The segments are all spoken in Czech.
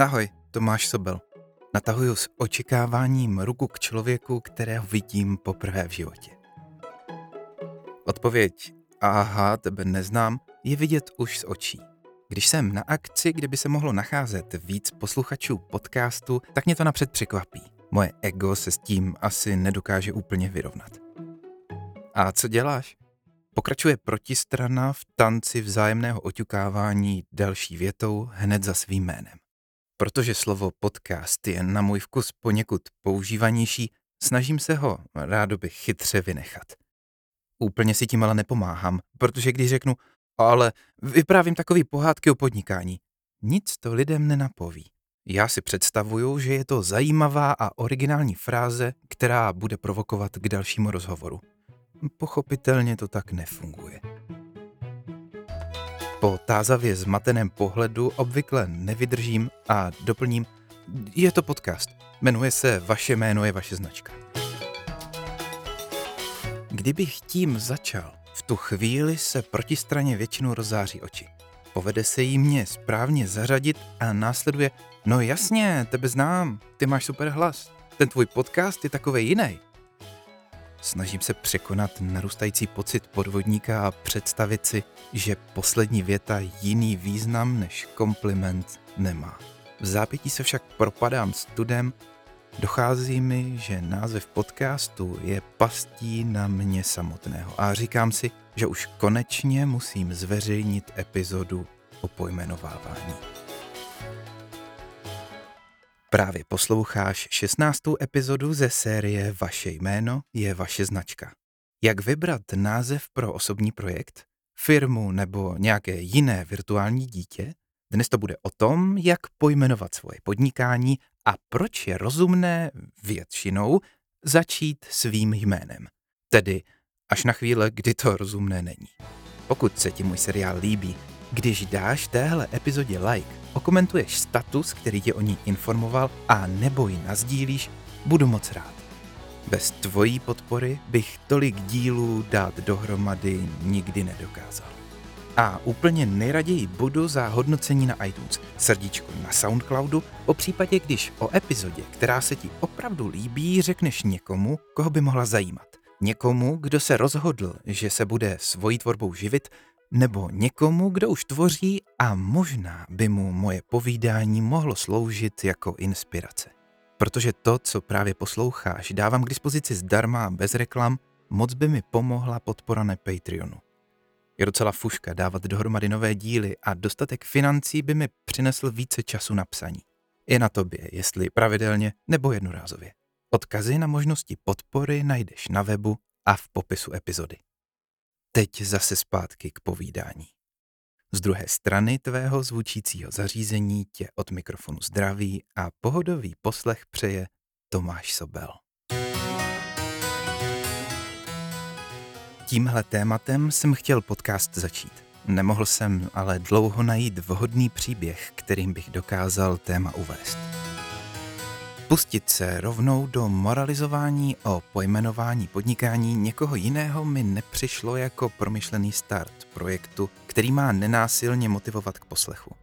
Ahoj, Tomáš Sobel. Natahuju s očekáváním ruku k člověku, kterého vidím poprvé v životě. Odpověď aha, tebe neznám, je vidět už z očí. Když jsem na akci, kde by se mohlo nacházet víc posluchačů podcastu, tak mě to napřed překvapí. Moje ego se s tím asi nedokáže úplně vyrovnat. A co děláš? Pokračuje protistrana v tanci vzájemného oťukávání další větou hned za svým jménem. Protože slovo podcast je na můj vkus poněkud používanější, snažím se ho rádoby chytře vynechat. Úplně si tím ale nepomáhám, protože když řeknu, ale vyprávím takový pohádky o podnikání, nic to lidem nenapoví. Já si představuju, že je to zajímavá a originální fráze, která bude provokovat k dalšímu rozhovoru. Pochopitelně to tak nefunguje. Po tázavě zmateném pohledu obvykle nevydržím a doplním, je to podcast. Jmenuje se Vaše jméno je vaše značka. Kdybych tím začal, v tu chvíli se protistraně většinou rozáří oči. Povede se jí mě správně zařadit a následuje, no jasně, tebe znám, ty máš super hlas, ten tvůj podcast je takový jiný. Snažím se překonat narůstající pocit podvodníka a představit si, že poslední věta jiný význam než kompliment nemá. V zápětí se však propadám studem, dochází mi, že název podcastu je pastí na mě samotného a říkám si, že už konečně musím zveřejnit epizodu o pojmenovávání. Právě posloucháš 16. epizodu ze série Vaše jméno je vaše značka. Jak vybrat název pro osobní projekt, firmu nebo nějaké jiné virtuální dítě? Dnes to bude o tom, jak pojmenovat svoje podnikání a proč je rozumné většinou začít svým jménem. Tedy až na chvíle, kdy to rozumné není. Pokud se ti můj seriál líbí, když dáš téhle epizodě like, okomentuješ status, který tě o ní informoval a nebo ji nazdílíš, budu moc rád. Bez tvojí podpory bych tolik dílů dát dohromady nikdy nedokázal. A úplně nejraději budu za hodnocení na iTunes, srdíčko na Soundcloudu, o případě, když o epizodě, která se ti opravdu líbí, řekneš někomu, koho by mohla zajímat. Někomu, kdo se rozhodl, že se bude svojí tvorbou živit nebo někomu, kdo už tvoří a možná by mu moje povídání mohlo sloužit jako inspirace. Protože to, co právě posloucháš, dávám k dispozici zdarma a bez reklam, moc by mi pomohla podpora na Patreonu. Je docela fuška dávat dohromady nové díly a dostatek financí by mi přinesl více času na psaní. Je na tobě, jestli pravidelně nebo jednorázově. Odkazy na možnosti podpory najdeš na webu a v popisu epizody. Teď zase zpátky k povídání. Z druhé strany tvého zvučícího zařízení tě od mikrofonu zdraví a pohodový poslech přeje Tomáš Sobel. Tímhle tématem jsem chtěl podcast začít. Nemohl jsem ale dlouho najít vhodný příběh, kterým bych dokázal téma uvést. Pustit se rovnou do moralizování o pojmenování podnikání někoho jiného mi nepřišlo jako promyšlený start projektu, který má nenásilně motivovat k poslechu.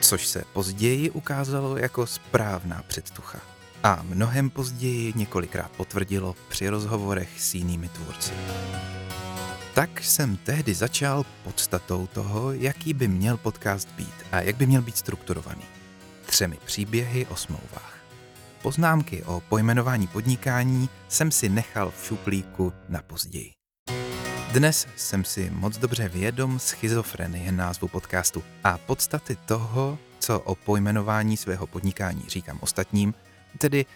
Což se později ukázalo jako správná předtucha. A mnohem později několikrát potvrdilo při rozhovorech s jinými tvůrci. Tak jsem tehdy začal podstatou toho, jaký by měl podcast být a jak by měl být strukturovaný. Třemi příběhy o smlouvách. Poznámky o pojmenování podnikání jsem si nechal v šuplíku na později. Dnes jsem si moc dobře vědom schizofrenie názvu podcastu a podstaty toho, co o pojmenování svého podnikání říkám ostatním, tedy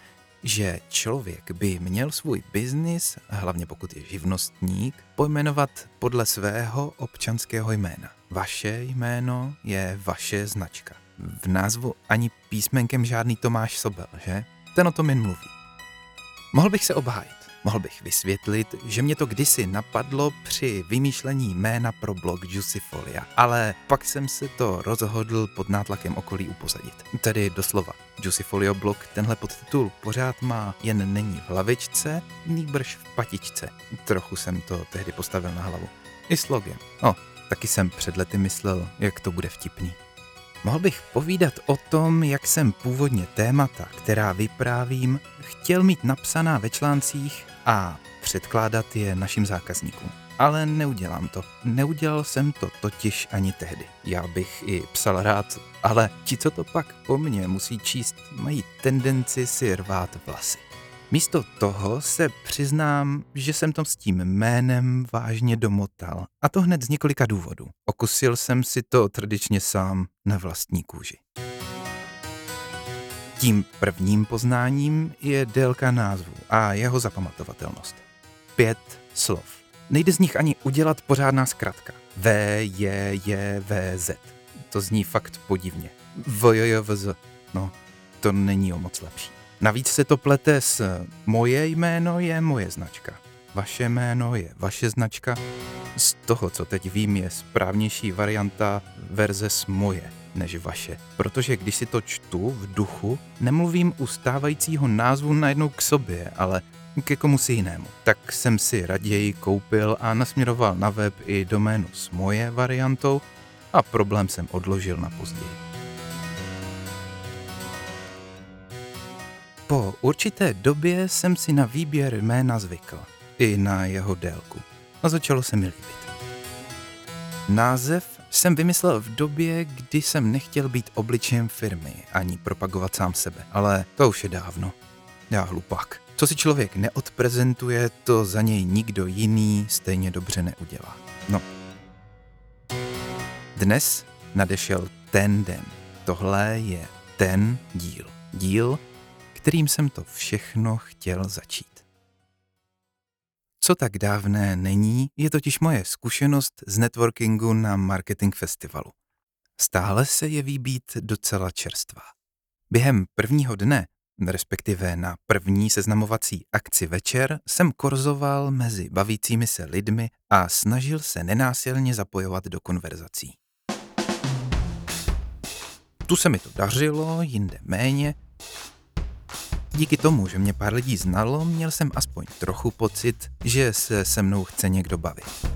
že člověk by měl svůj biznis, hlavně pokud je živnostník, pojmenovat podle svého občanského jména. Vaše jméno je vaše značka. V názvu ani písmenkem žádný Tomáš Sobel, že? Ten o tom jen mluví. Mohl bych se obhájit, mohl bych vysvětlit, že mě to kdysi napadlo při vymýšlení jména pro blog Juicyfolia, ale pak jsem se to rozhodl pod nátlakem okolí upozadit. Tedy doslova, Juicyfolio blog tenhle podtitul pořád má, jen není v hlavičce, nýbrž v patičce. Trochu jsem to tehdy postavil na hlavu. I s logem. No, taky jsem před lety myslel, jak to bude vtipný. Mohl bych povídat o tom, jak jsem původně témata, která vyprávím, chtěl mít napsaná ve článcích a předkládat je našim zákazníkům. Ale neudělám to. Neudělal jsem to totiž ani tehdy. Já bych i psal rád, ale ti, co to pak po mně musí číst, mají tendenci si rvát vlasy. Místo toho se přiznám, že jsem to s tím jménem vážně domotal. A to hned z několika důvodů. Okusil jsem si to tradičně sám na vlastní kůži. Tím prvním poznáním je délka názvu a jeho zapamatovatelnost. Pět slov. Nejde z nich ani udělat pořádná zkratka. V, J, J, V, Z. To zní fakt podivně. V, J, J, V, Z. No, to není o moc lepší. Navíc se to plete s moje jméno je moje značka. Vaše jméno je vaše značka. Z toho, co teď vím, je správnější varianta verze s moje než vaše. Protože když si to čtu v duchu, nemluvím u stávajícího názvu najednou k sobě, ale ke komu si jinému. Tak jsem si raději koupil a nasměroval na web i doménu s moje variantou a problém jsem odložil na později. Po určité době jsem si na výběr jména zvykl, i na jeho délku. A začalo se mi líbit. Název jsem vymyslel v době, kdy jsem nechtěl být obličejem firmy ani propagovat sám sebe, ale to už je dávno. Já hlupák. Co si člověk neodprezentuje, to za něj nikdo jiný stejně dobře neudělá. No. Dnes nadešel ten den. Tohle je ten díl. Díl, kterým jsem to všechno chtěl začít. Co tak dávné není, je totiž moje zkušenost z networkingu na Marketing Festivalu. Stále se jeví být docela čerstvá. Během prvního dne, respektive na první seznamovací akci večer, jsem korzoval mezi bavícími se lidmi a snažil se nenásilně zapojovat do konverzací. Tu se mi to dařilo, jinde méně, Díky tomu, že mě pár lidí znalo, měl jsem aspoň trochu pocit, že se se mnou chce někdo bavit.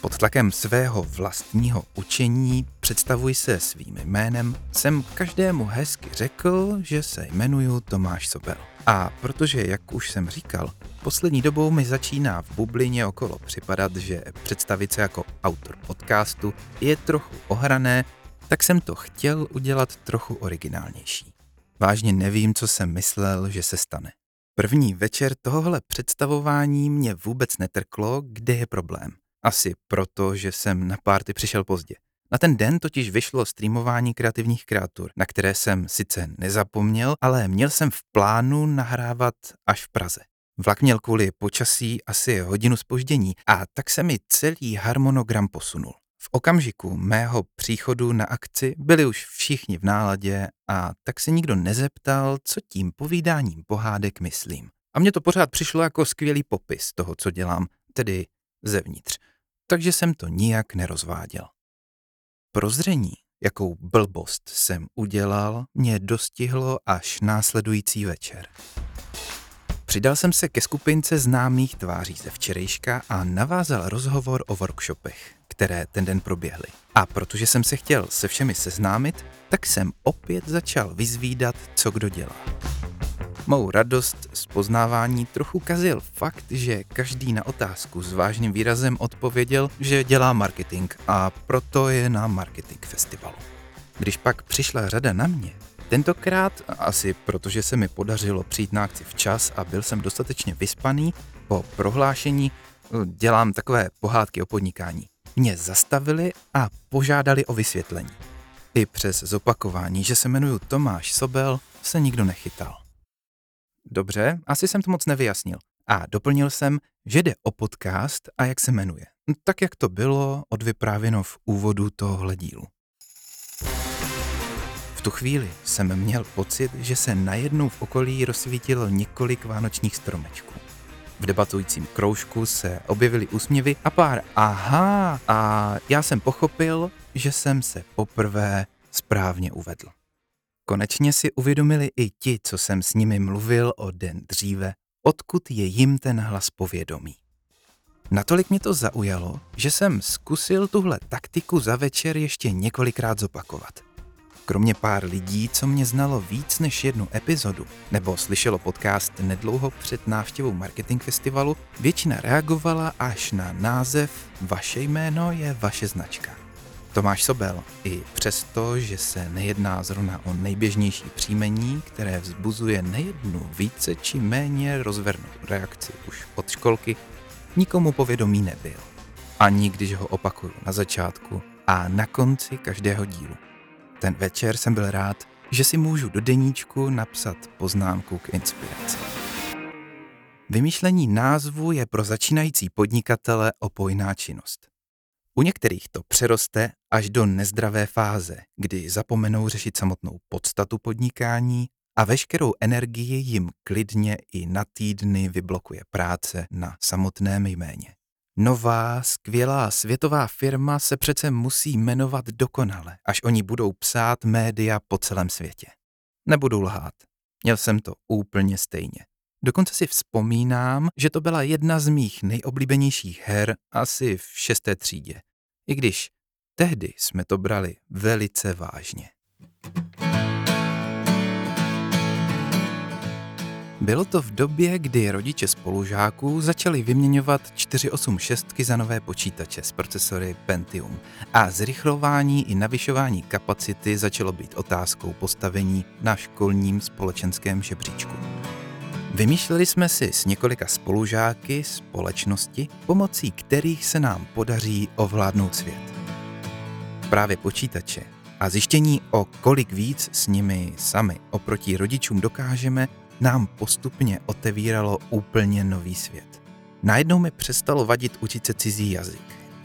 Pod tlakem svého vlastního učení představuji se svým jménem, jsem každému hezky řekl, že se jmenuju Tomáš Sobel. A protože, jak už jsem říkal, poslední dobou mi začíná v bublině okolo připadat, že představit se jako autor podcastu je trochu ohrané, tak jsem to chtěl udělat trochu originálnější. Vážně nevím, co jsem myslel, že se stane. První večer tohohle představování mě vůbec netrklo, kde je problém. Asi proto, že jsem na párty přišel pozdě. Na ten den totiž vyšlo streamování kreativních kreatur, na které jsem sice nezapomněl, ale měl jsem v plánu nahrávat až v Praze. Vlak měl kvůli počasí asi hodinu spoždění a tak se mi celý harmonogram posunul. V okamžiku mého příchodu na akci byli už všichni v náladě a tak se nikdo nezeptal, co tím povídáním pohádek myslím. A mně to pořád přišlo jako skvělý popis toho, co dělám, tedy zevnitř. Takže jsem to nijak nerozváděl. Prozření, jakou blbost jsem udělal, mě dostihlo až následující večer. Přidal jsem se ke skupince známých tváří ze včerejška a navázal rozhovor o workshopech které ten den proběhly. A protože jsem se chtěl se všemi seznámit, tak jsem opět začal vyzvídat, co kdo dělá. Mou radost z poznávání trochu kazil fakt, že každý na otázku s vážným výrazem odpověděl, že dělá marketing a proto je na marketing festivalu. Když pak přišla řada na mě, tentokrát, asi protože se mi podařilo přijít na akci včas a byl jsem dostatečně vyspaný, po prohlášení dělám takové pohádky o podnikání mě zastavili a požádali o vysvětlení. I přes zopakování, že se jmenuju Tomáš Sobel, se nikdo nechytal. Dobře, asi jsem to moc nevyjasnil. A doplnil jsem, že jde o podcast a jak se jmenuje. Tak, jak to bylo odvyprávěno v úvodu tohohle dílu. V tu chvíli jsem měl pocit, že se najednou v okolí rozsvítilo několik vánočních stromečků. V debatujícím kroužku se objevily úsměvy a pár aha a já jsem pochopil, že jsem se poprvé správně uvedl. Konečně si uvědomili i ti, co jsem s nimi mluvil o den dříve, odkud je jim ten hlas povědomí. Natolik mě to zaujalo, že jsem zkusil tuhle taktiku za večer ještě několikrát zopakovat. Kromě pár lidí, co mě znalo víc než jednu epizodu, nebo slyšelo podcast nedlouho před návštěvou marketing festivalu, většina reagovala až na název Vaše jméno je vaše značka. Tomáš Sobel, i přesto, že se nejedná zrovna o nejběžnější příjmení, které vzbuzuje nejednu více či méně rozvernou reakci už od školky, nikomu povědomí nebyl. Ani když ho opakuju na začátku a na konci každého dílu. Ten večer jsem byl rád, že si můžu do deníčku napsat poznámku k inspiraci. Vymýšlení názvu je pro začínající podnikatele opojná činnost. U některých to přeroste až do nezdravé fáze, kdy zapomenou řešit samotnou podstatu podnikání a veškerou energii jim klidně i na týdny vyblokuje práce na samotném jméně. Nová, skvělá světová firma se přece musí jmenovat dokonale, až oni budou psát média po celém světě. Nebudu lhát, měl jsem to úplně stejně. Dokonce si vzpomínám, že to byla jedna z mých nejoblíbenějších her asi v šesté třídě. I když tehdy jsme to brali velice vážně. Bylo to v době, kdy rodiče spolužáků začali vyměňovat 486 za nové počítače s procesory Pentium a zrychlování i navyšování kapacity začalo být otázkou postavení na školním společenském žebříčku. Vymýšleli jsme si s několika spolužáky společnosti, pomocí kterých se nám podaří ovládnout svět. Právě počítače a zjištění o kolik víc s nimi sami oproti rodičům dokážeme, nám postupně otevíralo úplně nový svět. Najednou mi přestalo vadit učit se cizí jazyk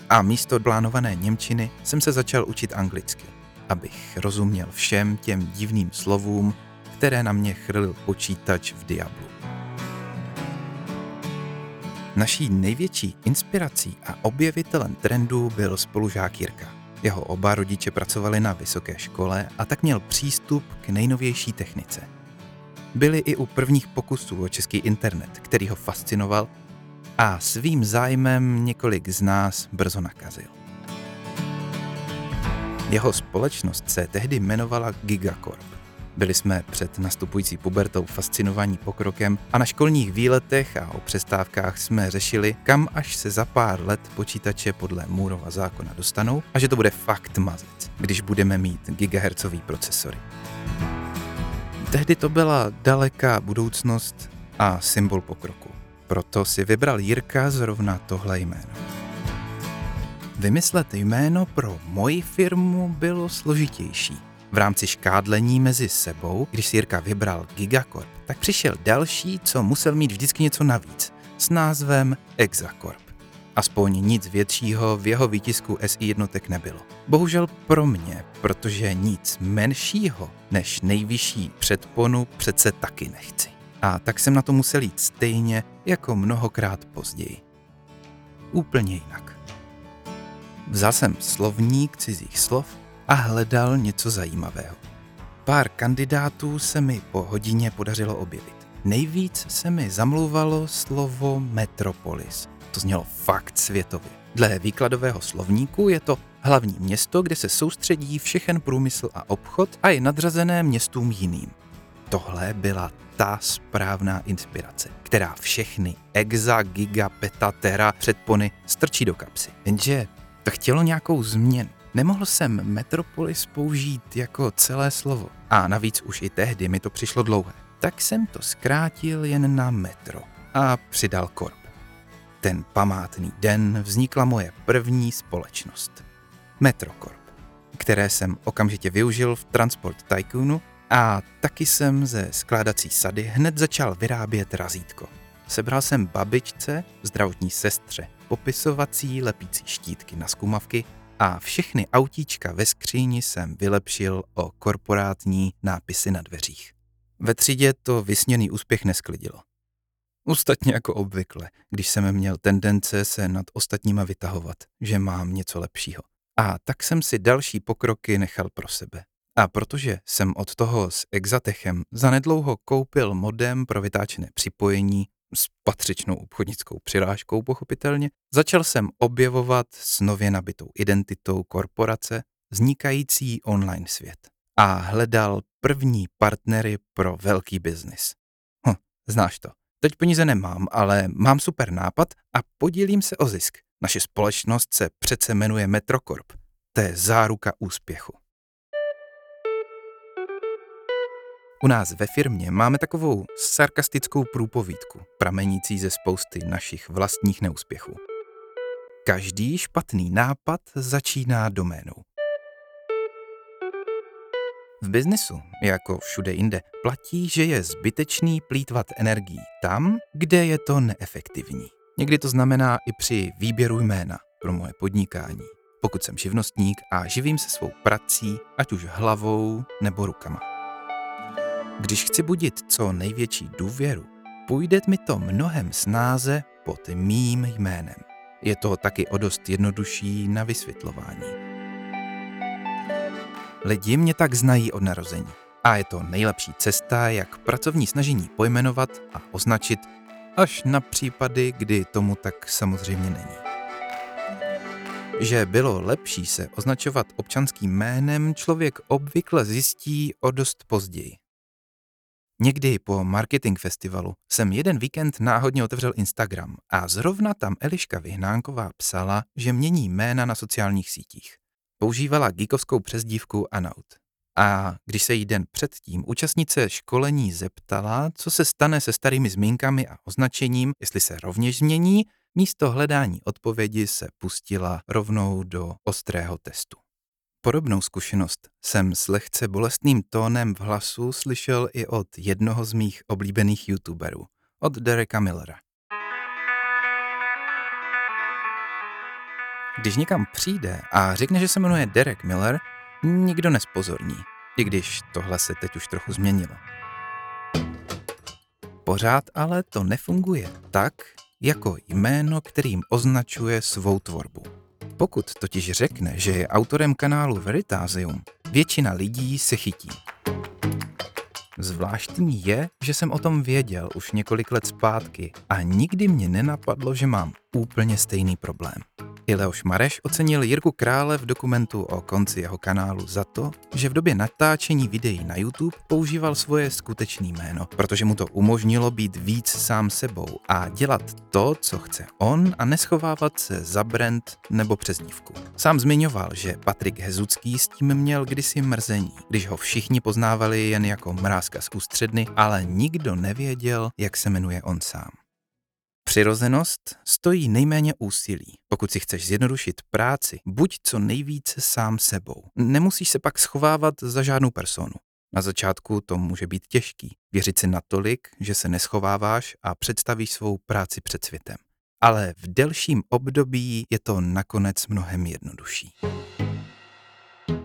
a místo plánované Němčiny jsem se začal učit anglicky, abych rozuměl všem těm divným slovům, které na mě chrlil počítač v Diablu. Naší největší inspirací a objevitelem trendu byl spolužák Jirka. Jeho oba rodiče pracovali na vysoké škole a tak měl přístup k nejnovější technice – byli i u prvních pokusů o český internet, který ho fascinoval a svým zájmem několik z nás brzo nakazil. Jeho společnost se tehdy jmenovala Gigacorp. Byli jsme před nastupující pubertou fascinovaní pokrokem a na školních výletech a o přestávkách jsme řešili, kam až se za pár let počítače podle Můrova zákona dostanou a že to bude fakt mazec, když budeme mít gigahertzový procesory. Tehdy to byla daleká budoucnost a symbol pokroku. Proto si vybral Jirka zrovna tohle jméno. Vymyslet jméno pro moji firmu bylo složitější. V rámci škádlení mezi sebou, když si Jirka vybral Gigacorp, tak přišel další, co musel mít vždycky něco navíc, s názvem Exacorp. Aspoň nic většího v jeho výtisku SI jednotek nebylo. Bohužel pro mě, protože nic menšího než nejvyšší předponu přece taky nechci. A tak jsem na to musel jít stejně jako mnohokrát později. Úplně jinak. Vzal jsem slovník cizích slov a hledal něco zajímavého. Pár kandidátů se mi po hodině podařilo objevit. Nejvíc se mi zamlouvalo slovo metropolis – to znělo fakt světově. Dle výkladového slovníku je to hlavní město, kde se soustředí všechen průmysl a obchod a je nadřazené městům jiným. Tohle byla ta správná inspirace, která všechny exa, giga, peta, tera předpony strčí do kapsy. Jenže to chtělo nějakou změnu. Nemohl jsem Metropolis použít jako celé slovo. A navíc už i tehdy mi to přišlo dlouhé. Tak jsem to zkrátil jen na metro a přidal korp ten památný den vznikla moje první společnost. Metrocorp, které jsem okamžitě využil v Transport Tycoonu a taky jsem ze skládací sady hned začal vyrábět razítko. Sebral jsem babičce, zdravotní sestře, popisovací lepící štítky na skumavky a všechny autíčka ve skříni jsem vylepšil o korporátní nápisy na dveřích. Ve třídě to vysněný úspěch nesklidilo. Ostatně jako obvykle, když jsem měl tendence se nad ostatníma vytahovat, že mám něco lepšího. A tak jsem si další pokroky nechal pro sebe. A protože jsem od toho s Exatechem zanedlouho koupil modem pro vytáčené připojení, s patřičnou obchodnickou přirážkou pochopitelně, začal jsem objevovat s nově nabitou identitou korporace vznikající online svět a hledal první partnery pro velký biznis. Hm, znáš to. Teď peníze nemám, ale mám super nápad a podílím se o zisk. Naše společnost se přece jmenuje Metrocorp. To je záruka úspěchu. U nás ve firmě máme takovou sarkastickou průpovídku, pramenící ze spousty našich vlastních neúspěchů. Každý špatný nápad začíná doménou. V biznesu, jako všude jinde, platí, že je zbytečný plítvat energií tam, kde je to neefektivní. Někdy to znamená i při výběru jména pro moje podnikání. Pokud jsem živnostník a živím se svou prací, ať už hlavou nebo rukama. Když chci budit co největší důvěru, půjde mi to mnohem snáze pod mým jménem. Je to taky o dost jednodušší na vysvětlování. Lidi mě tak znají od narození. A je to nejlepší cesta, jak pracovní snažení pojmenovat a označit, až na případy, kdy tomu tak samozřejmě není. Že bylo lepší se označovat občanským jménem, člověk obvykle zjistí o dost později. Někdy po marketing festivalu jsem jeden víkend náhodně otevřel Instagram a zrovna tam Eliška Vyhnánková psala, že mění jména na sociálních sítích. Používala geekovskou přezdívku Anaut. A když se jí den předtím účastnice školení zeptala, co se stane se starými zmínkami a označením, jestli se rovněž změní, místo hledání odpovědi se pustila rovnou do ostrého testu. Podobnou zkušenost jsem s lehce bolestným tónem v hlasu slyšel i od jednoho z mých oblíbených youtuberů, od Dereka Millera. Když někam přijde a řekne, že se jmenuje Derek Miller, nikdo nespozorní, i když tohle se teď už trochu změnilo. Pořád ale to nefunguje tak, jako jméno, kterým označuje svou tvorbu. Pokud totiž řekne, že je autorem kanálu Veritasium, většina lidí se chytí. Zvláštní je, že jsem o tom věděl už několik let zpátky a nikdy mě nenapadlo, že mám úplně stejný problém. I Leoš Mareš ocenil Jirku Krále v dokumentu o konci jeho kanálu za to, že v době natáčení videí na YouTube používal svoje skutečné jméno, protože mu to umožnilo být víc sám sebou a dělat to, co chce on a neschovávat se za brand nebo přezdívku. Sám zmiňoval, že Patrik Hezucký s tím měl kdysi mrzení, když ho všichni poznávali jen jako mrázka z ústředny, ale nikdo nevěděl, jak se jmenuje on sám. Přirozenost stojí nejméně úsilí. Pokud si chceš zjednodušit práci, buď co nejvíce sám sebou. Nemusíš se pak schovávat za žádnou personu. Na začátku to může být těžký. Věřit si natolik, že se neschováváš a představíš svou práci před světem. Ale v delším období je to nakonec mnohem jednodušší.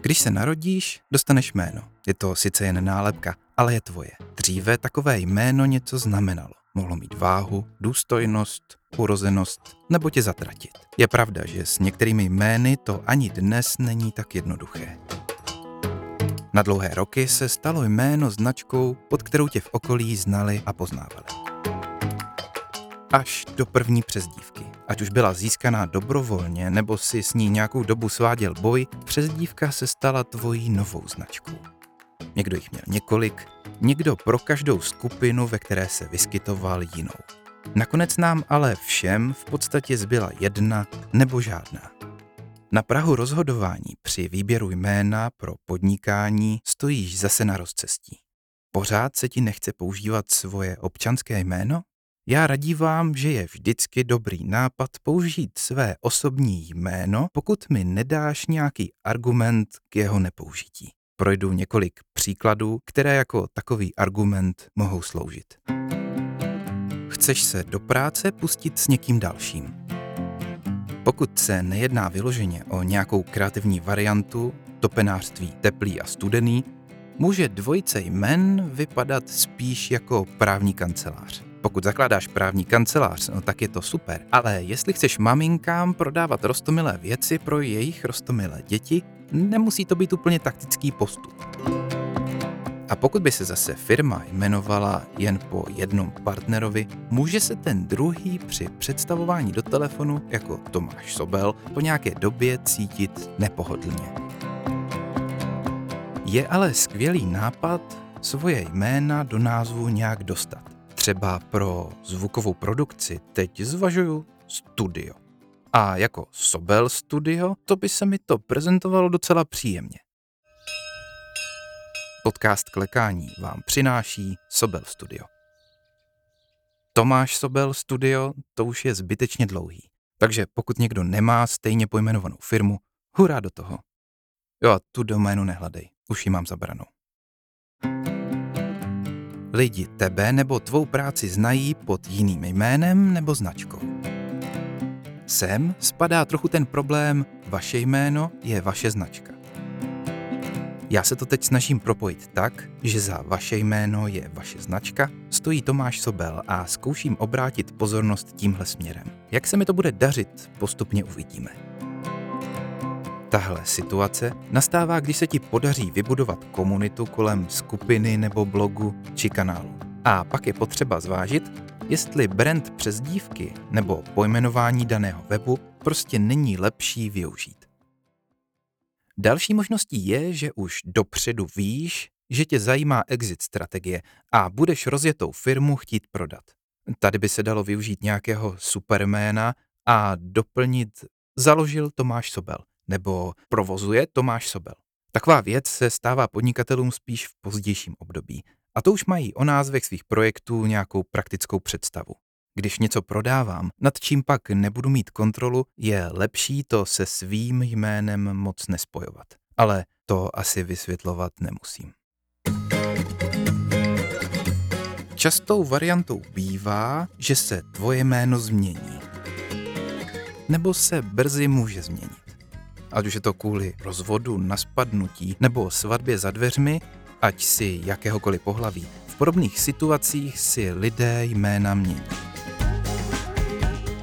Když se narodíš, dostaneš jméno. Je to sice jen nálepka, ale je tvoje. Dříve takové jméno něco znamenalo. Mohlo mít váhu, důstojnost, urozenost nebo tě zatratit. Je pravda, že s některými jmény to ani dnes není tak jednoduché. Na dlouhé roky se stalo jméno značkou, pod kterou tě v okolí znali a poznávali. Až do první přezdívky. Ať už byla získaná dobrovolně, nebo si s ní nějakou dobu sváděl boj, přezdívka se stala tvojí novou značkou. Někdo jich měl několik, někdo pro každou skupinu, ve které se vyskytoval jinou. Nakonec nám ale všem v podstatě zbyla jedna nebo žádná. Na Prahu rozhodování při výběru jména pro podnikání stojíš zase na rozcestí. Pořád se ti nechce používat svoje občanské jméno? Já radívám, že je vždycky dobrý nápad použít své osobní jméno, pokud mi nedáš nějaký argument k jeho nepoužití projdu několik příkladů, které jako takový argument mohou sloužit. Chceš se do práce pustit s někým dalším. Pokud se nejedná vyloženě o nějakou kreativní variantu, topenářství teplý a studený, může dvojice jmen vypadat spíš jako právní kancelář. Pokud zakládáš právní kancelář, no tak je to super. Ale jestli chceš maminkám prodávat rostomilé věci pro jejich rostomilé děti, nemusí to být úplně taktický postup. A pokud by se zase firma jmenovala jen po jednom partnerovi, může se ten druhý při představování do telefonu jako Tomáš Sobel po nějaké době cítit nepohodlně. Je ale skvělý nápad svoje jména do názvu nějak dostat. Třeba pro zvukovou produkci teď zvažuju studio. A jako Sobel Studio, to by se mi to prezentovalo docela příjemně. Podcast Klekání vám přináší Sobel Studio. Tomáš Sobel Studio, to už je zbytečně dlouhý. Takže pokud někdo nemá stejně pojmenovanou firmu, hurá do toho. Jo a tu doménu nehledej, už ji mám zabranou. Lidi tebe nebo tvou práci znají pod jiným jménem nebo značkou. Sem spadá trochu ten problém, vaše jméno je vaše značka. Já se to teď snažím propojit tak, že za vaše jméno je vaše značka, stojí Tomáš Sobel a zkouším obrátit pozornost tímhle směrem. Jak se mi to bude dařit, postupně uvidíme. Tahle situace nastává, když se ti podaří vybudovat komunitu kolem skupiny nebo blogu či kanálu. A pak je potřeba zvážit, jestli brand přes dívky nebo pojmenování daného webu prostě není lepší využít. Další možností je, že už dopředu víš, že tě zajímá exit strategie a budeš rozjetou firmu chtít prodat. Tady by se dalo využít nějakého superména a doplnit založil Tomáš Sobel nebo provozuje Tomáš Sobel. Taková věc se stává podnikatelům spíš v pozdějším období. A to už mají o názvech svých projektů nějakou praktickou představu. Když něco prodávám, nad čím pak nebudu mít kontrolu, je lepší to se svým jménem moc nespojovat. Ale to asi vysvětlovat nemusím. Častou variantou bývá, že se tvoje jméno změní. Nebo se brzy může změnit. Ať už je to kvůli rozvodu, naspadnutí nebo svatbě za dveřmi, ať si jakéhokoliv pohlaví. V podobných situacích si lidé jména mění.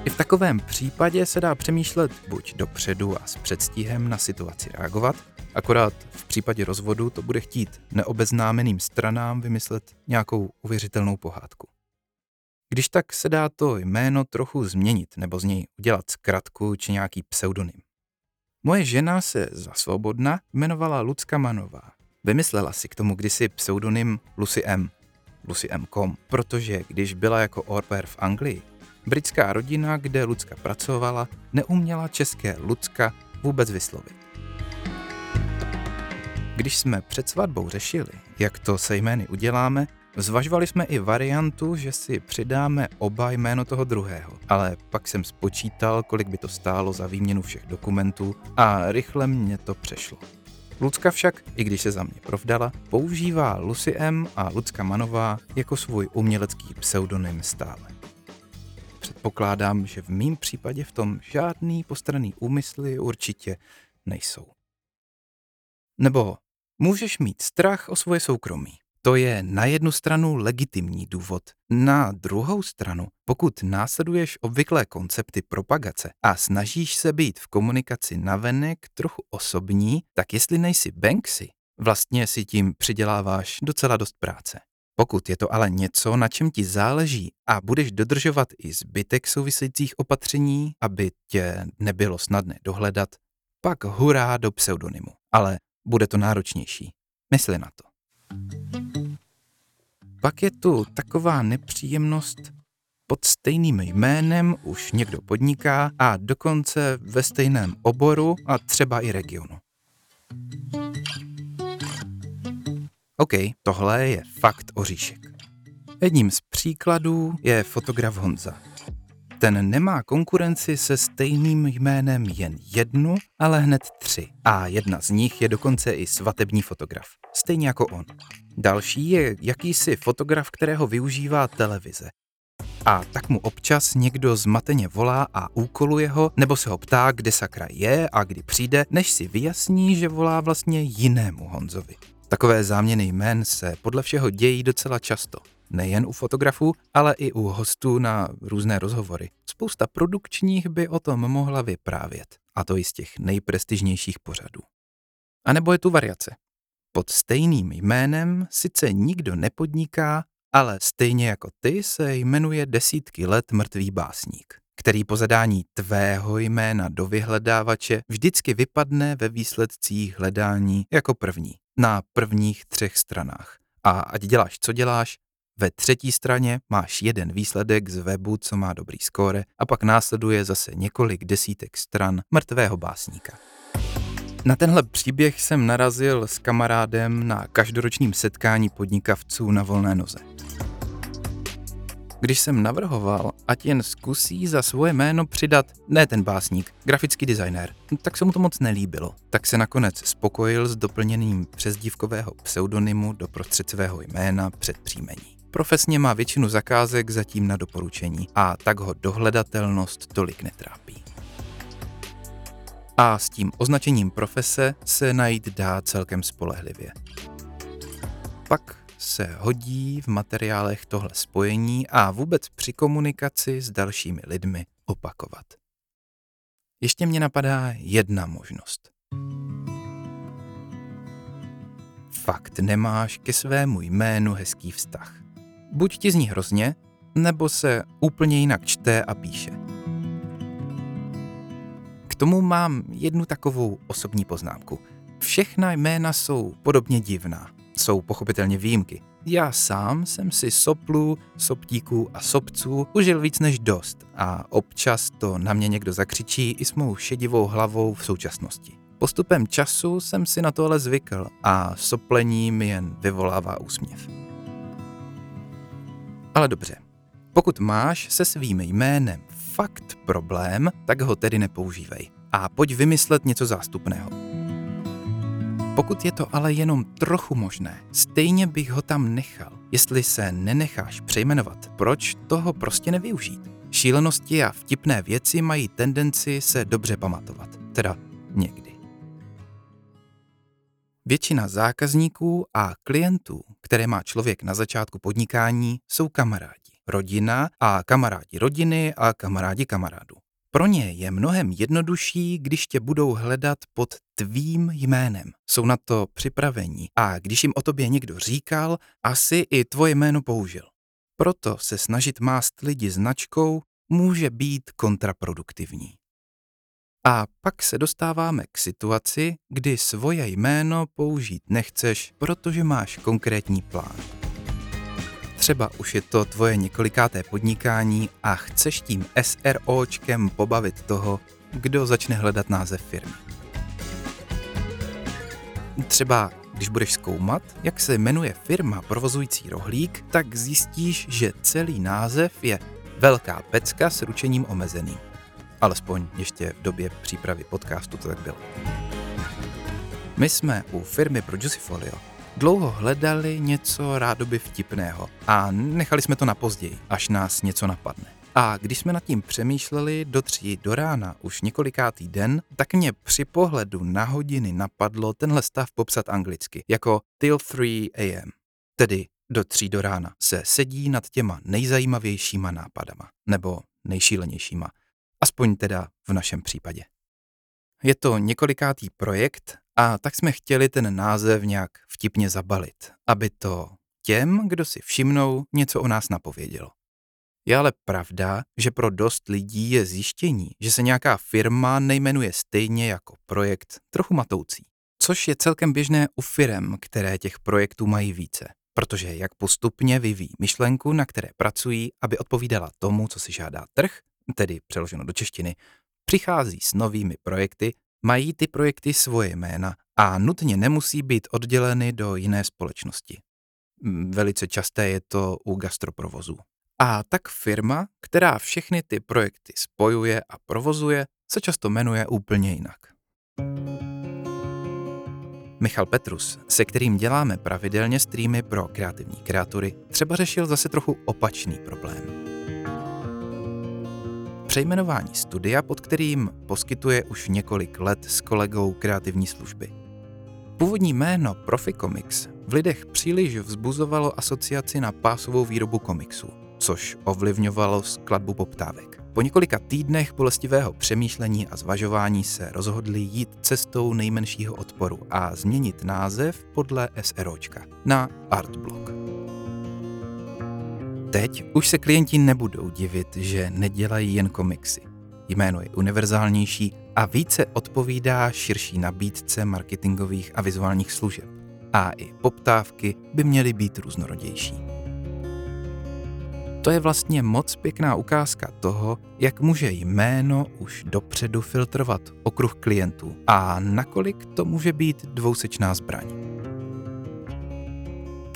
I v takovém případě se dá přemýšlet buď dopředu a s předstihem na situaci reagovat, akorát v případě rozvodu to bude chtít neobeznámeným stranám vymyslet nějakou uvěřitelnou pohádku. Když tak se dá to jméno trochu změnit nebo z něj udělat zkratku či nějaký pseudonym. Moje žena se za svobodna jmenovala Lucka Manová. Vymyslela si k tomu kdysi pseudonym Lucy M. Lucy M. Com, protože když byla jako pair v Anglii, britská rodina, kde Lucka pracovala, neuměla české Lucka vůbec vyslovit. Když jsme před svatbou řešili, jak to se jmény uděláme, Zvažovali jsme i variantu, že si přidáme oba jméno toho druhého, ale pak jsem spočítal, kolik by to stálo za výměnu všech dokumentů a rychle mě to přešlo. Lucka však, i když se za mě provdala, používá Lucy M a Lucka Manová jako svůj umělecký pseudonym stále. Předpokládám, že v mém případě v tom žádný postraný úmysly určitě nejsou. Nebo můžeš mít strach o svoje soukromí. To je na jednu stranu legitimní důvod. Na druhou stranu, pokud následuješ obvyklé koncepty propagace a snažíš se být v komunikaci navenek trochu osobní, tak jestli nejsi Banksy, vlastně si tím přiděláváš docela dost práce. Pokud je to ale něco, na čem ti záleží a budeš dodržovat i zbytek souvisejících opatření, aby tě nebylo snadné dohledat, pak hurá do pseudonymu. Ale bude to náročnější. Mysli na to. Pak je tu taková nepříjemnost, pod stejným jménem už někdo podniká a dokonce ve stejném oboru a třeba i regionu. OK, tohle je fakt oříšek. Jedním z příkladů je fotograf Honza. Ten nemá konkurenci se stejným jménem jen jednu, ale hned tři. A jedna z nich je dokonce i svatební fotograf. Stejně jako on. Další je jakýsi fotograf, kterého využívá televize. A tak mu občas někdo zmateně volá a úkoluje ho, nebo se ho ptá, kde sakra je a kdy přijde, než si vyjasní, že volá vlastně jinému Honzovi. Takové záměny jmén se podle všeho dějí docela často. Nejen u fotografů, ale i u hostů na různé rozhovory. Spousta produkčních by o tom mohla vyprávět. A to i z těch nejprestižnějších pořadů. A nebo je tu variace. Pod stejným jménem sice nikdo nepodniká, ale stejně jako ty se jmenuje desítky let mrtvý básník, který po zadání tvého jména do vyhledávače vždycky vypadne ve výsledcích hledání jako první, na prvních třech stranách. A ať děláš, co děláš, ve třetí straně máš jeden výsledek z webu, co má dobrý skóre, a pak následuje zase několik desítek stran mrtvého básníka. Na tenhle příběh jsem narazil s kamarádem na každoročním setkání podnikavců na volné noze. Když jsem navrhoval, ať jen zkusí za svoje jméno přidat ne ten básník, grafický designér, tak se mu to moc nelíbilo. Tak se nakonec spokojil s doplněním přezdívkového pseudonymu do prostřed svého jména před příjmení. Profesně má většinu zakázek zatím na doporučení a tak ho dohledatelnost tolik netrápí. A s tím označením profese se najít dá celkem spolehlivě. Pak se hodí v materiálech tohle spojení a vůbec při komunikaci s dalšími lidmi opakovat. Ještě mě napadá jedna možnost. Fakt nemáš ke svému jménu hezký vztah. Buď ti zní hrozně, nebo se úplně jinak čte a píše. K tomu mám jednu takovou osobní poznámku. Všechna jména jsou podobně divná. Jsou pochopitelně výjimky. Já sám jsem si soplů, soptíků a sobců užil víc než dost a občas to na mě někdo zakřičí i s mou šedivou hlavou v současnosti. Postupem času jsem si na tohle zvykl a soplení mi jen vyvolává úsměv. Ale dobře, pokud máš se svým jménem fakt problém, tak ho tedy nepoužívej a pojď vymyslet něco zástupného. Pokud je to ale jenom trochu možné, stejně bych ho tam nechal. Jestli se nenecháš přejmenovat, proč toho prostě nevyužít? Šílenosti a vtipné věci mají tendenci se dobře pamatovat. Teda někdy. Většina zákazníků a klientů, které má člověk na začátku podnikání, jsou kamarádi. Rodina a kamarádi rodiny a kamarádi kamarádů. Pro ně je mnohem jednodušší, když tě budou hledat pod tvým jménem. Jsou na to připravení a když jim o tobě někdo říkal, asi i tvoje jméno použil. Proto se snažit mást lidi značkou může být kontraproduktivní. A pak se dostáváme k situaci, kdy svoje jméno použít nechceš, protože máš konkrétní plán. Třeba už je to tvoje několikáté podnikání a chceš tím SROčkem pobavit toho, kdo začne hledat název firmy. Třeba když budeš zkoumat, jak se jmenuje firma provozující rohlík, tak zjistíš, že celý název je Velká pecka s ručením omezeným. Alespoň ještě v době přípravy podcastu to tak bylo. My jsme u firmy pro Juicyfolio dlouho hledali něco rádoby vtipného a nechali jsme to na později, až nás něco napadne. A když jsme nad tím přemýšleli do tří do rána už několikátý den, tak mě při pohledu na hodiny napadlo tenhle stav popsat anglicky, jako till 3 am, tedy do tří do rána se sedí nad těma nejzajímavějšíma nápadama, nebo nejšílenějšíma, aspoň teda v našem případě. Je to několikátý projekt a tak jsme chtěli ten název nějak vtipně zabalit, aby to těm, kdo si všimnou, něco o nás napovědělo. Je ale pravda, že pro dost lidí je zjištění, že se nějaká firma nejmenuje stejně jako projekt, trochu matoucí. Což je celkem běžné u firm, které těch projektů mají více. Protože jak postupně vyvíjí myšlenku, na které pracují, aby odpovídala tomu, co si žádá trh, tedy přeloženo do češtiny, přichází s novými projekty, mají ty projekty svoje jména a nutně nemusí být odděleny do jiné společnosti. Velice časté je to u gastroprovozů. A tak firma, která všechny ty projekty spojuje a provozuje, se často jmenuje úplně jinak. Michal Petrus, se kterým děláme pravidelně streamy pro kreativní kreatury, třeba řešil zase trochu opačný problém. Přejmenování studia, pod kterým poskytuje už několik let s kolegou kreativní služby. Původní jméno Profi Comics v lidech příliš vzbuzovalo asociaci na pásovou výrobu komiksů, což ovlivňovalo skladbu poptávek. Po několika týdnech bolestivého přemýšlení a zvažování se rozhodli jít cestou nejmenšího odporu a změnit název podle SROčka na Artblock. Teď už se klienti nebudou divit, že nedělají jen komiksy. Jméno je univerzálnější a více odpovídá širší nabídce marketingových a vizuálních služeb. A i poptávky by měly být různorodější. To je vlastně moc pěkná ukázka toho, jak může jméno už dopředu filtrovat okruh klientů a nakolik to může být dvousečná zbraň.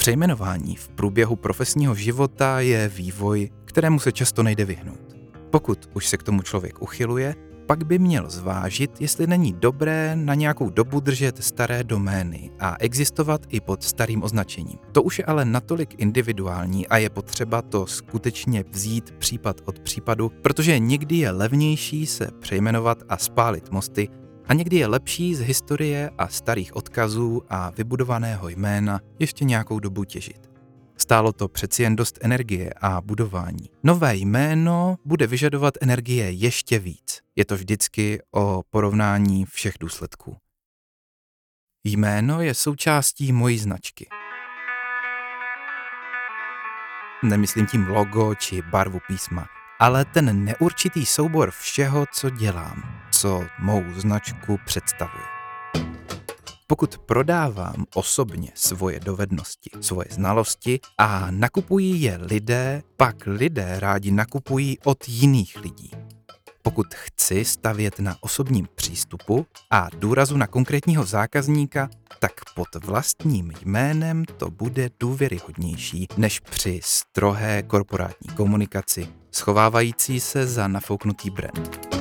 Přejmenování v průběhu profesního života je vývoj, kterému se často nejde vyhnout. Pokud už se k tomu člověk uchyluje, pak by měl zvážit, jestli není dobré na nějakou dobu držet staré domény a existovat i pod starým označením. To už je ale natolik individuální a je potřeba to skutečně vzít případ od případu, protože někdy je levnější se přejmenovat a spálit mosty, a někdy je lepší z historie a starých odkazů a vybudovaného jména ještě nějakou dobu těžit. Stálo to přeci jen dost energie a budování. Nové jméno bude vyžadovat energie ještě víc. Je to vždycky o porovnání všech důsledků. Jméno je součástí mojí značky. Nemyslím tím logo či barvu písma, ale ten neurčitý soubor všeho, co dělám, co mou značku představuje. Pokud prodávám osobně svoje dovednosti, svoje znalosti a nakupují je lidé, pak lidé rádi nakupují od jiných lidí. Pokud chci stavět na osobním přístupu a důrazu na konkrétního zákazníka, tak pod vlastním jménem to bude důvěryhodnější než při strohé korporátní komunikaci, schovávající se za nafouknutý brand.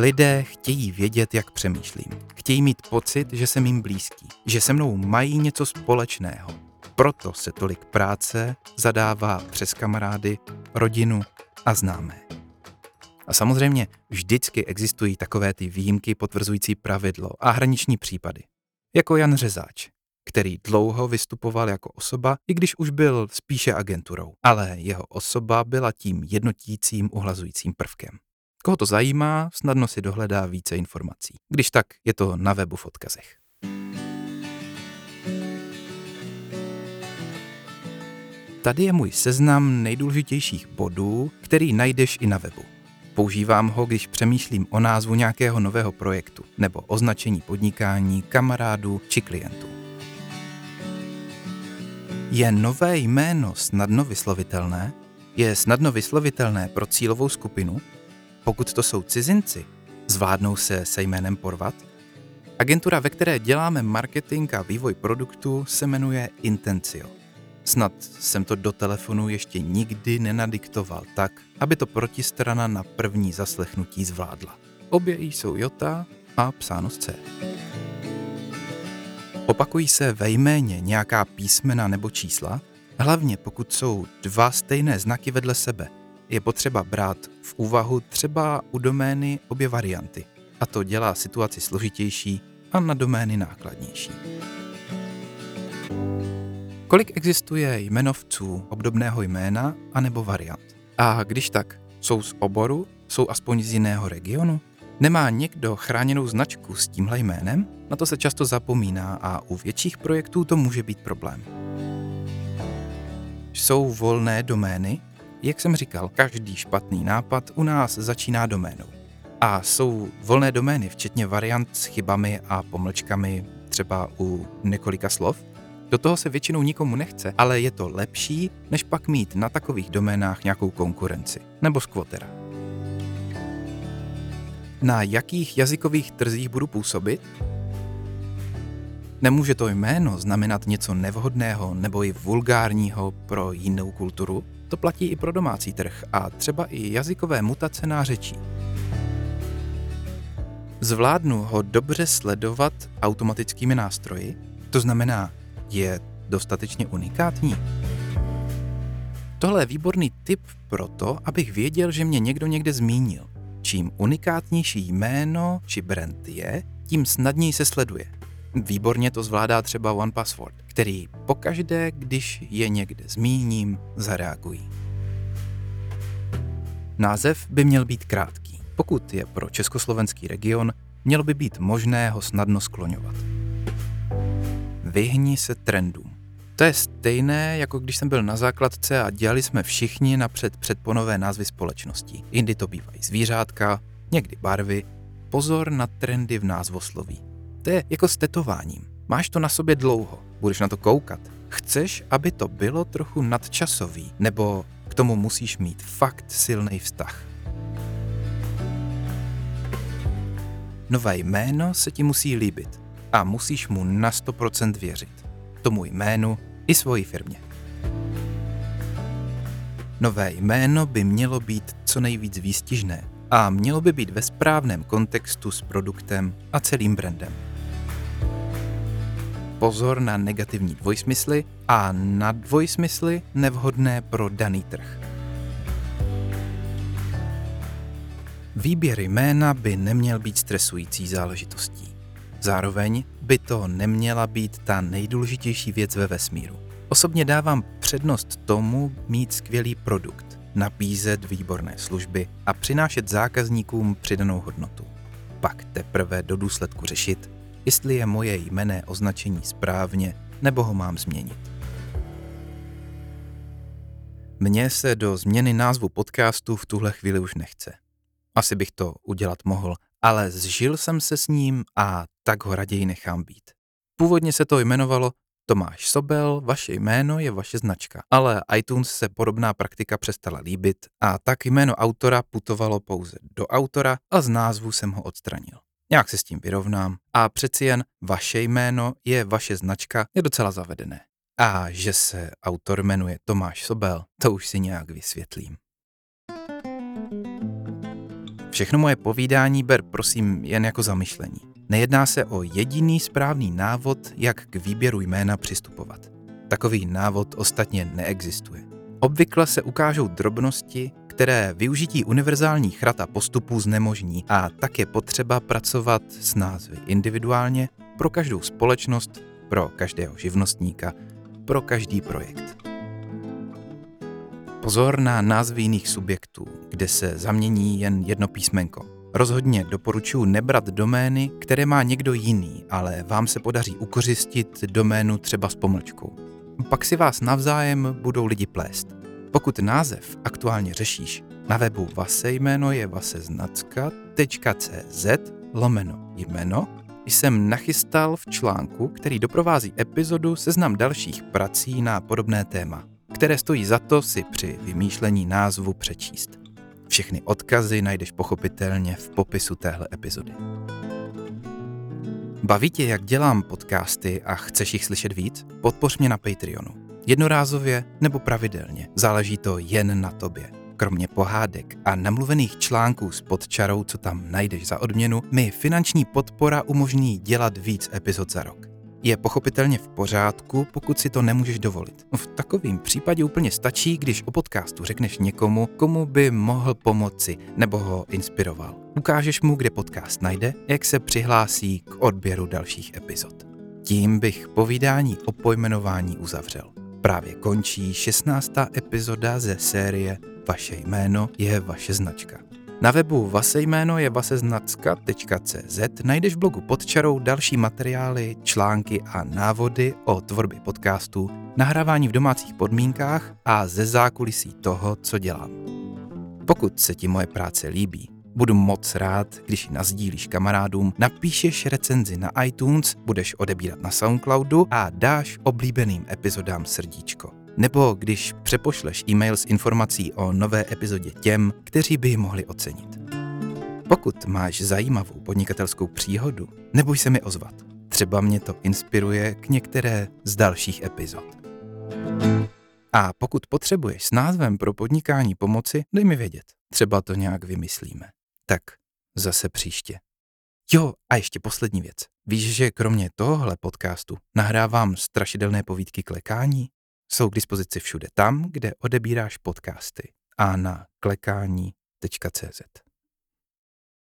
Lidé chtějí vědět, jak přemýšlím. Chtějí mít pocit, že jsem jim blízký, že se mnou mají něco společného. Proto se tolik práce zadává přes kamarády, rodinu a známé. A samozřejmě vždycky existují takové ty výjimky potvrzující pravidlo a hraniční případy. Jako Jan Řezáč, který dlouho vystupoval jako osoba, i když už byl spíše agenturou, ale jeho osoba byla tím jednotícím uhlazujícím prvkem. Koho to zajímá, snadno si dohledá více informací. Když tak, je to na webu v odkazech. Tady je můj seznam nejdůležitějších bodů, který najdeš i na webu. Používám ho, když přemýšlím o názvu nějakého nového projektu nebo označení podnikání, kamarádů či klientů. Je nové jméno snadno vyslovitelné? Je snadno vyslovitelné pro cílovou skupinu? Pokud to jsou cizinci, zvládnou se se jménem porvat? Agentura, ve které děláme marketing a vývoj produktu, se jmenuje Intencio. Snad jsem to do telefonu ještě nikdy nenadiktoval tak, aby to protistrana na první zaslechnutí zvládla. Obě jsou Jota a psáno C. Opakují se ve jméně nějaká písmena nebo čísla, hlavně pokud jsou dva stejné znaky vedle sebe – je potřeba brát v úvahu třeba u domény obě varianty. A to dělá situaci složitější a na domény nákladnější. Kolik existuje jmenovců obdobného jména anebo variant? A když tak, jsou z oboru, jsou aspoň z jiného regionu? Nemá někdo chráněnou značku s tímhle jménem? Na to se často zapomíná a u větších projektů to může být problém. Jsou volné domény, jak jsem říkal, každý špatný nápad u nás začíná doménou. A jsou volné domény, včetně variant s chybami a pomlčkami, třeba u několika slov. Do toho se většinou nikomu nechce, ale je to lepší, než pak mít na takových doménách nějakou konkurenci. Nebo skvotera. Na jakých jazykových trzích budu působit? Nemůže to jméno znamenat něco nevhodného nebo i vulgárního pro jinou kulturu? To platí i pro domácí trh a třeba i jazykové mutace nářečí. Zvládnu ho dobře sledovat automatickými nástroji? To znamená, je dostatečně unikátní? Tohle je výborný tip pro to, abych věděl, že mě někdo někde zmínil. Čím unikátnější jméno či brand je, tím snadněji se sleduje. Výborně to zvládá třeba One Password, který pokaždé, když je někde zmíním, zareagují. Název by měl být krátký. Pokud je pro československý region, mělo by být možné ho snadno skloňovat. Vyhni se trendům. To je stejné, jako když jsem byl na základce a dělali jsme všichni napřed předponové názvy společností. Jindy to bývají zvířátka, někdy barvy. Pozor na trendy v názvosloví. To je jako s tetováním. Máš to na sobě dlouho, budeš na to koukat. Chceš, aby to bylo trochu nadčasový, nebo k tomu musíš mít fakt silný vztah. Nové jméno se ti musí líbit a musíš mu na 100% věřit. Tomu jménu i svoji firmě. Nové jméno by mělo být co nejvíc výstižné a mělo by být ve správném kontextu s produktem a celým brandem. Pozor na negativní dvojsmysly a na dvojsmysly nevhodné pro daný trh. Výběr jména by neměl být stresující záležitostí. Zároveň by to neměla být ta nejdůležitější věc ve vesmíru. Osobně dávám přednost tomu mít skvělý produkt, nabízet výborné služby a přinášet zákazníkům přidanou hodnotu. Pak teprve do důsledku řešit, jestli je moje jmené označení správně nebo ho mám změnit. Mně se do změny názvu podcastu v tuhle chvíli už nechce. Asi bych to udělat mohl, ale zžil jsem se s ním a tak ho raději nechám být. Původně se to jmenovalo Tomáš Sobel, vaše jméno je vaše značka, ale iTunes se podobná praktika přestala líbit a tak jméno autora putovalo pouze do autora a z názvu jsem ho odstranil. Nějak se s tím vyrovnám a přeci jen vaše jméno je vaše značka je docela zavedené. A že se autor jmenuje Tomáš Sobel, to už si nějak vysvětlím. Všechno moje povídání ber prosím jen jako zamyšlení. Nejedná se o jediný správný návod, jak k výběru jména přistupovat. Takový návod ostatně neexistuje. Obvykle se ukážou drobnosti, které využití univerzálních rad a postupů znemožní a tak je potřeba pracovat s názvy individuálně pro každou společnost, pro každého živnostníka, pro každý projekt. Pozor na názvy jiných subjektů, kde se zamění jen jedno písmenko. Rozhodně doporučuji nebrat domény, které má někdo jiný, ale vám se podaří ukořistit doménu třeba s pomlčkou. Pak si vás navzájem budou lidi plést. Pokud název aktuálně řešíš, na webu vase jméno je vaseznacka.cz lomeno jméno jsem nachystal v článku, který doprovází epizodu seznam dalších prací na podobné téma které stojí za to si při vymýšlení názvu přečíst. Všechny odkazy najdeš pochopitelně v popisu téhle epizody. Baví tě, jak dělám podcasty a chceš jich slyšet víc? Podpoř mě na Patreonu. Jednorázově nebo pravidelně, záleží to jen na tobě. Kromě pohádek a namluvených článků s podčarou, co tam najdeš za odměnu, mi finanční podpora umožní dělat víc epizod za rok je pochopitelně v pořádku, pokud si to nemůžeš dovolit. V takovém případě úplně stačí, když o podcastu řekneš někomu, komu by mohl pomoci nebo ho inspiroval. Ukážeš mu, kde podcast najde, jak se přihlásí k odběru dalších epizod. Tím bych povídání o pojmenování uzavřel. Právě končí 16. epizoda ze série Vaše jméno je vaše značka. Na webu Vase jméno je vaseznacka.cz najdeš v blogu pod čarou další materiály, články a návody o tvorbě podcastů, nahrávání v domácích podmínkách a ze zákulisí toho, co dělám. Pokud se ti moje práce líbí, budu moc rád, když ji nazdílíš kamarádům, napíšeš recenzi na iTunes, budeš odebírat na Soundcloudu a dáš oblíbeným epizodám srdíčko nebo když přepošleš e-mail s informací o nové epizodě těm, kteří by ji mohli ocenit. Pokud máš zajímavou podnikatelskou příhodu, neboj se mi ozvat. Třeba mě to inspiruje k některé z dalších epizod. A pokud potřebuješ s názvem pro podnikání pomoci, dej mi vědět. Třeba to nějak vymyslíme. Tak zase příště. Jo, a ještě poslední věc. Víš, že kromě tohohle podcastu nahrávám strašidelné povídky klekání? Jsou k dispozici všude tam, kde odebíráš podcasty a na klekání.cz.